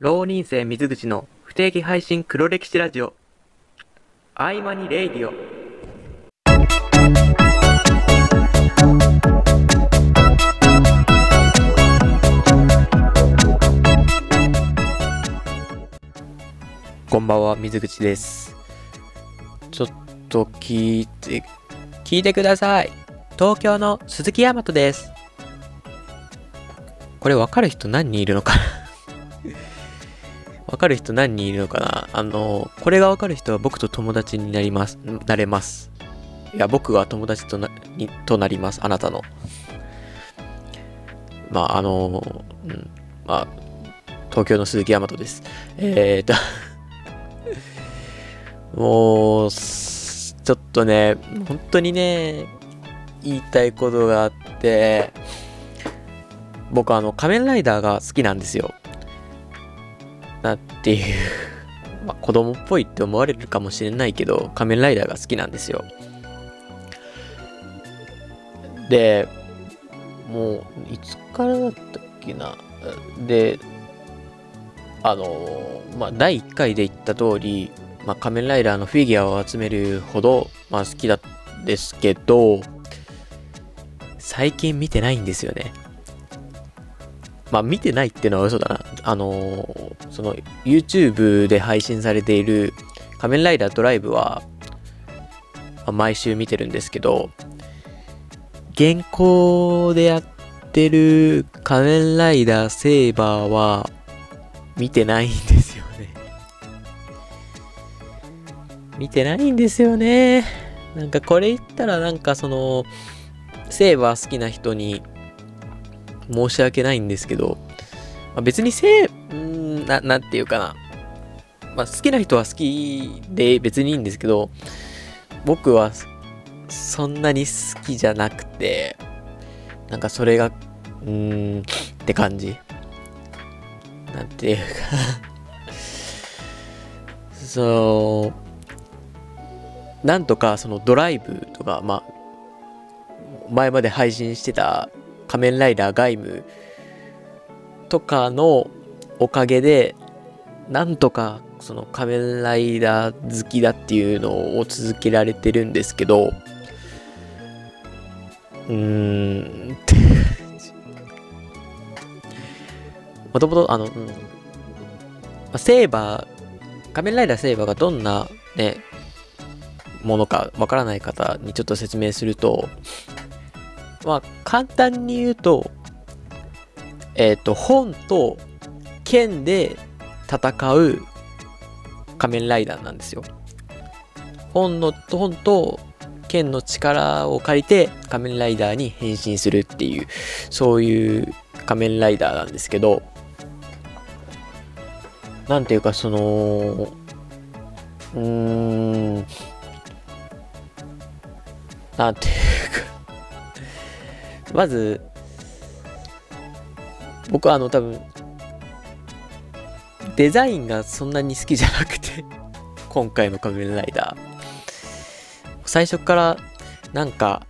浪人生水口の不定期配信黒歴史ラジオ。合間にレイディオ。こんばんは水口です。ちょっと聞いて聞いてください。東京の鈴木大和です。これ分かる人何人いるのかな？わかる人何人いるのかな？あの、これがわかる人は僕と友達になります、なれます。いや、僕が友達とな、に、となります。あなたの。まあ、あの、うん、まあ、東京の鈴木大和です。えーと、もう、ちょっとね、本当にね、言いたいことがあって、僕あの、仮面ライダーが好きなんですよ。なっていう、まあ、子供っぽいって思われるかもしれないけど、仮面ライダーが好きなんですよ。で、もう、いつからだったっけな。で、あの、まあ、第1回で言った通り、まあ、仮面ライダーのフィギュアを集めるほど、まあ、好きだったんですけど、最近見てないんですよね。まあ見てないっていうのは嘘だな。あのーその YouTube で配信されている仮面ライダードライブは、まあ毎週見てるんですけど、現行でやってる仮面ライダーセーバーは見てないんですよね。見てないんですよね。なんかこれ言ったらなんかその、セーバー好きな人に申し訳ないんですけど、まあ、別にせい、うんな、なんていうかな。まあ、好きな人は好きで別にいいんですけど、僕はそんなに好きじゃなくて、なんかそれが、うーん、って感じ。なんていうか そう、なんとかそのドライブとか、まあ、前まで配信してた仮面ライダーガイムとかのおかげで、なんとかその仮面ライダー好きだっていうのを続けられてるんですけど、うーん、って。もともと、あの、うん。セーバー、仮面ライダーセーバーがどんなね、ものかわからない方にちょっと説明すると、まあ、簡単に言うと、えっ、と、本と剣で戦う仮面ライダーなんですよ。本の、本と剣の力を借りて仮面ライダーに変身するっていう、そういう仮面ライダーなんですけど、なんていうか、その、うーん、なんていうか、まず、僕はあの多分、デザインがそんなに好きじゃなくて、今回の仮面ライダー。最初から、なんか、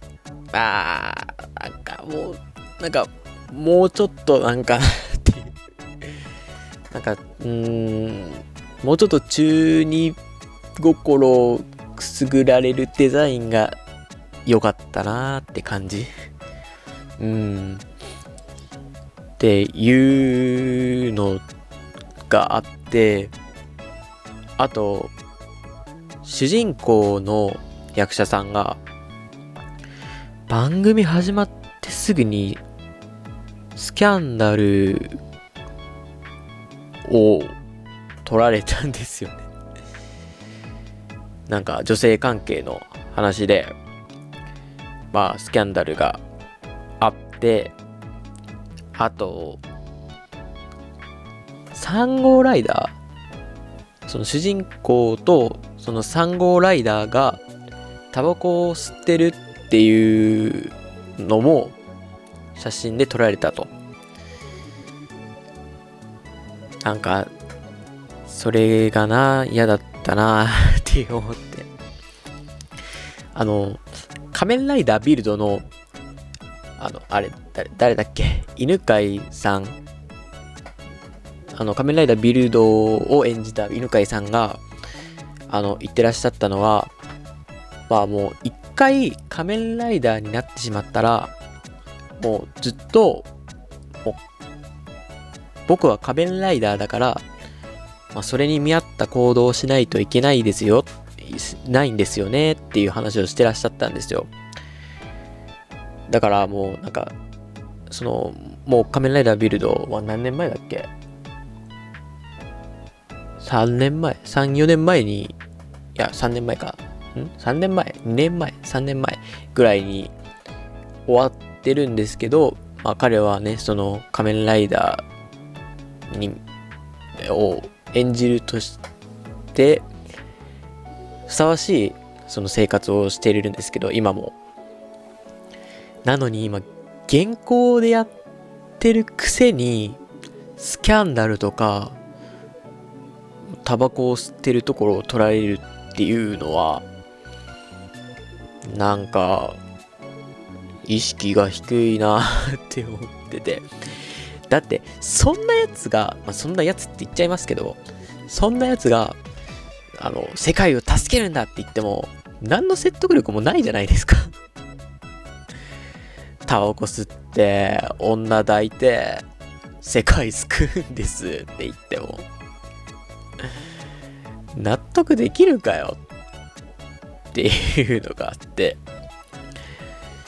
あー、なんかもう、なんか、もうちょっとなんかっていう。なんか、うん、もうちょっと中二心をくすぐられるデザインが良かったなーって感じ。うん。っていうのがあって、あと、主人公の役者さんが、番組始まってすぐに、スキャンダルを取られたんですよね。なんか女性関係の話で、まあスキャンダルがあって、あと、3号ライダーその主人公とその3号ライダーがタバコを吸ってるっていうのも写真で撮られたと。なんか、それがな、嫌だったなって思って。あの、仮面ライダービルドのあの、あれ、誰、誰だっけ？犬飼さん。あの、仮面ライダービルドを演じた犬飼さんが、あの、言ってらっしゃったのは、まあもう一回仮面ライダーになってしまったら、もうずっと、僕は仮面ライダーだから、まあ、それに見合った行動をしないといけないですよ、ないんですよねっていう話をしてらっしゃったんですよ。だからもうなんか、その、もう仮面ライダービルドは何年前だっけ ?3 年前 ?3、4年前に、いや、3年前か。ん ?3 年前 ?2 年前 ?3 年前ぐらいに終わってるんですけど、まあ彼はね、その仮面ライダーに、を演じるとしてふさわしいその生活をしているんですけど今もなのに今現行でやってるくせにスキャンダルとかタバコを吸ってるところを捉えるっていうのはなんか意識が低いなって思ってて。だって、そんなやつが、まあ、そんなやつって言っちゃいますけど、そんなやつが、あの、世界を助けるんだって言っても、何の説得力もないじゃないですか。タバコ吸って、女抱いて、世界救うんですって言っても、納得できるかよっていうのがあって、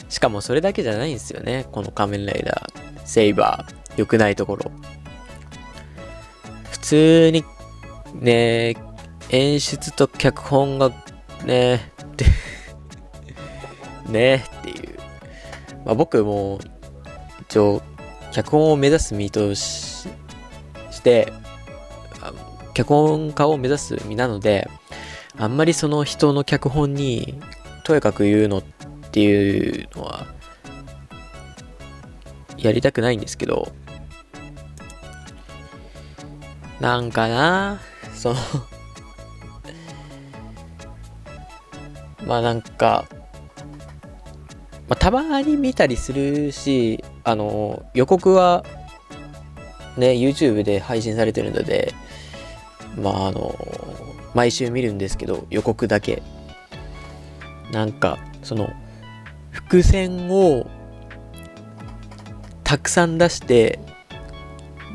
しかもそれだけじゃないんですよね、この仮面ライダー、セイバー。良くないところ。普通に、ね、演出と脚本がね、っ てね、っていう。まあ僕も、一応、脚本を目指す身としして、脚本家を目指す身なので、あんまりその人の脚本に、とやかく言うのっていうのは、やりたくないんですけど、なんかな、そのまあなんか、まあ、たまに見たりするし、あの、予告は、ね、YouTube で配信されてるので、まああの、毎週見るんですけど、予告だけ。なんか、その、伏線をたくさん出して、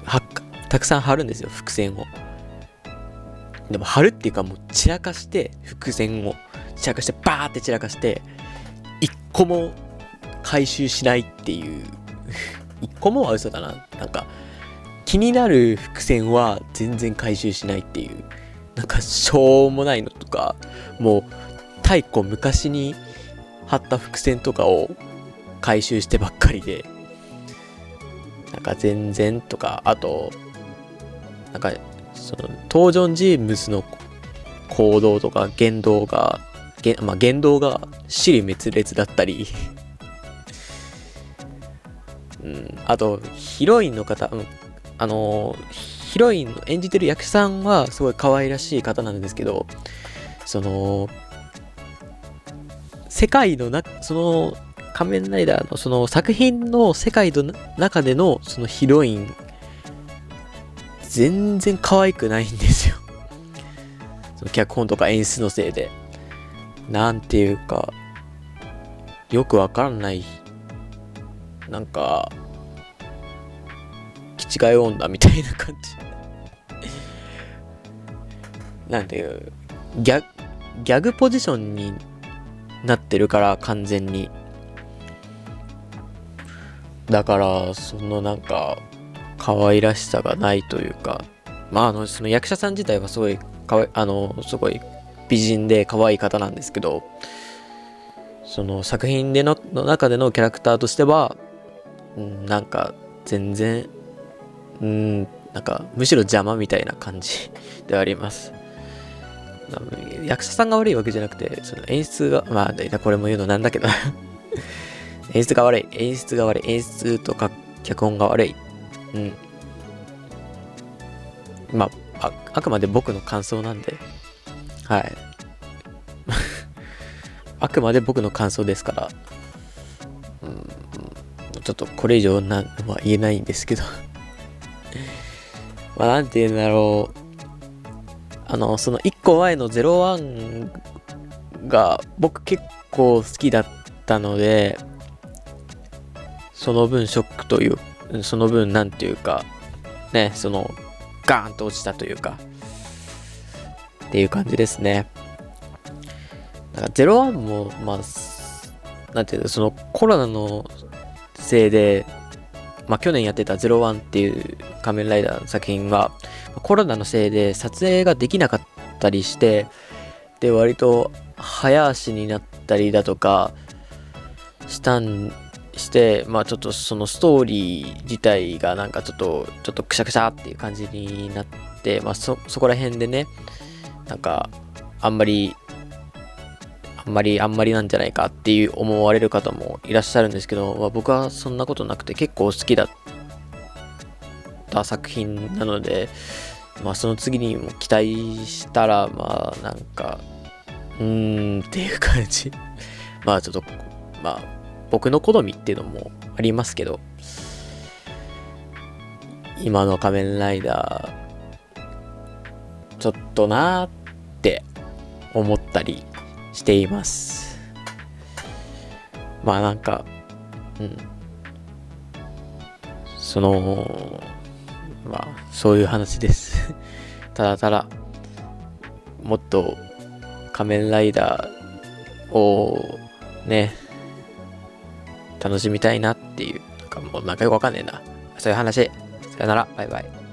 はたくさん貼るんですよ、伏線を。でも貼るっていうかもう散らかして伏線を散らかしてバーって散らかして一個も回収しないっていう 一個もは嘘だななんか気になる伏線は全然回収しないっていうなんかしょうもないのとかもう太古昔に貼った伏線とかを回収してばっかりでなんか全然とかあとなんかその登場人物の行動とか言動が、まあ、言動が死に滅裂だったりあとヒロインの方、うん、あのヒロインの演じてる役者さんはすごい可愛らしい方なんですけどその世界のなその仮面ライダーのその作品の世界の中でのそのヒロイン全然可愛くないんですよ。その脚本とか演出のせいで。なんていうか、よくわからない、なんか、気違い女みたいな感じ。なんていう、ギャギャグポジションになってるから完全に。だから、そのなんか、可愛らしさがないというか、まあ、あの、その役者さん自体はすごい、かわあの、すごい美人で可愛い方なんですけど、その作品でのの中でのキャラクターとしては、うん、なんか全然、うん、なんかむしろ邪魔みたいな感じ ではあります。役者さんが悪いわけじゃなくて、その演出が、まあ、これも言うのなんだけど 演出が悪い、演出が悪い、演出とか脚本が悪いうん。まあ、ああくまで僕の感想なんで、はい。あくまで僕の感想ですから、っとこれ以上なは言えないんですけど まあ、なんて言うんだろう。あの、その1個前の01が僕結構好きだったので、その分ショックという、その分なんていうか、ね、そのガーンと落ちたというか、っていう感じですね。なんか01も、まあ、なんていうの、そのコロナのせいで、まあ去年やってた01っていう仮面ライダーの作品は、コロナのせいで撮影ができなかったりして、で、割と早足になったりだとか、したんして、まあちょっとそのストーリー自体がなんかちょっと、ちょっとくしゃくしゃっていう感じになって、まあそ、そこら辺でね、なんか、あんまり、あんまり、あんまりなんじゃないかっていう思われる方もいらっしゃるんですけど、まあ、僕はそんなことなくて結構好きだった作品なので、まあその次にも期待したら、まあなんか、うーんっていう感じ。まあちょっと、まあ僕の好みっていうのもありますけど、今の仮面ライダー、ちょっとなーって思ったりしています。まあなんか、うん。その、まあそういう話です ただただ、もっと仮面ライダーをね、楽しみたいなっていう、なんかもう仲良くわかんねえな。そういう話。さよなら、バイバイ。